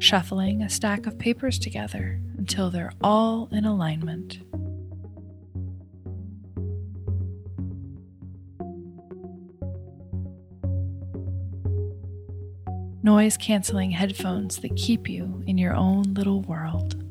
Shuffling a stack of papers together until they're all in alignment. Noise canceling headphones that keep you in your own little world.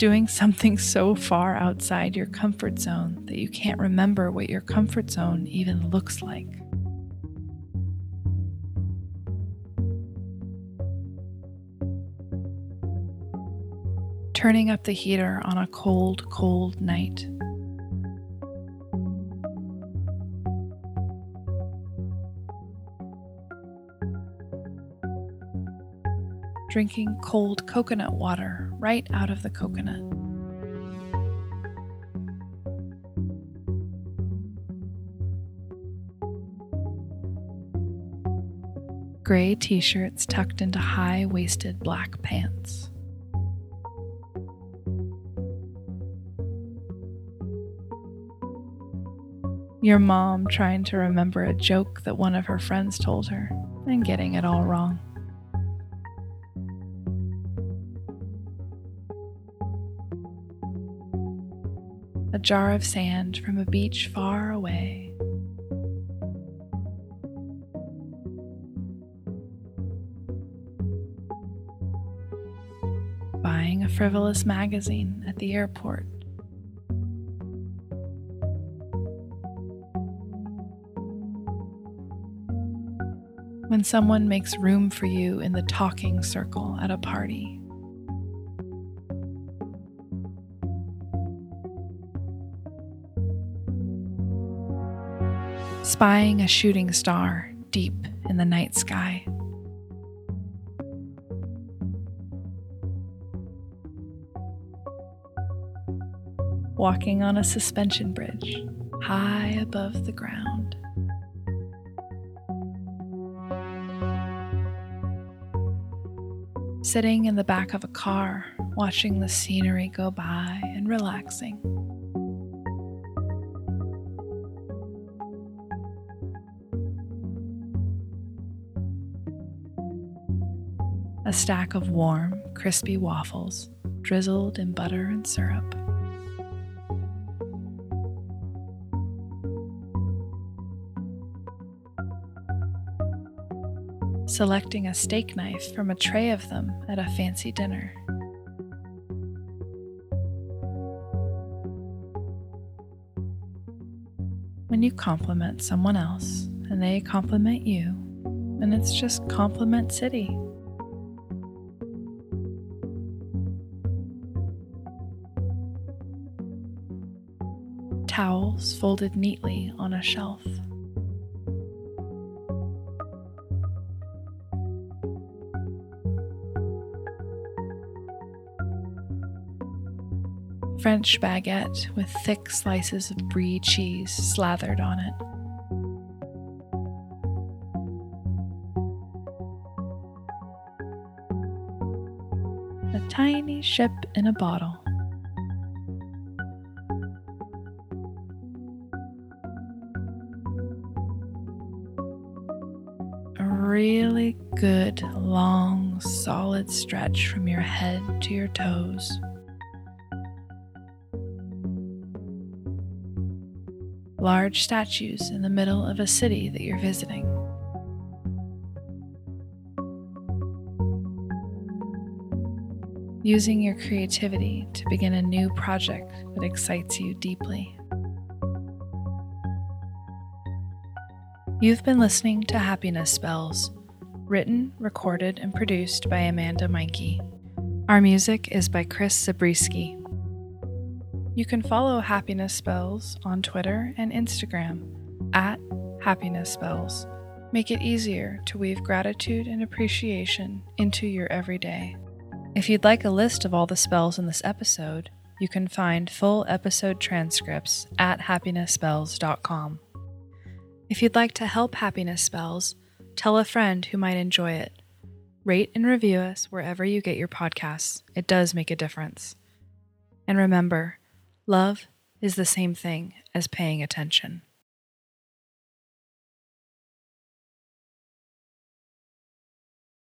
Doing something so far outside your comfort zone that you can't remember what your comfort zone even looks like. Turning up the heater on a cold, cold night. drinking cold coconut water right out of the coconut. Gray t shirts tucked into high waisted black pants. Your mom trying to remember a joke that one of her friends told her and getting it all wrong. A jar of sand from a beach far away. Buying a frivolous magazine at the airport. When someone makes room for you in the talking circle at a party. Spying a shooting star deep in the night sky. Walking on a suspension bridge high above the ground. Sitting in the back of a car, watching the scenery go by and relaxing. A stack of warm, crispy waffles drizzled in butter and syrup. Selecting a steak knife from a tray of them at a fancy dinner. When you compliment someone else and they compliment you, and it's just compliment city. Towels folded neatly on a shelf. French baguette with thick slices of brie cheese slathered on it. A tiny ship in a bottle. Really good, long, solid stretch from your head to your toes. Large statues in the middle of a city that you're visiting. Using your creativity to begin a new project that excites you deeply. You've been listening to Happiness Spells, written, recorded, and produced by Amanda Meinke. Our music is by Chris Zabriskie. You can follow Happiness Spells on Twitter and Instagram at Happiness Spells. Make it easier to weave gratitude and appreciation into your everyday. If you'd like a list of all the spells in this episode, you can find full episode transcripts at happinessspells.com. If you'd like to help Happiness Spells, tell a friend who might enjoy it. Rate and review us wherever you get your podcasts. It does make a difference. And remember, love is the same thing as paying attention.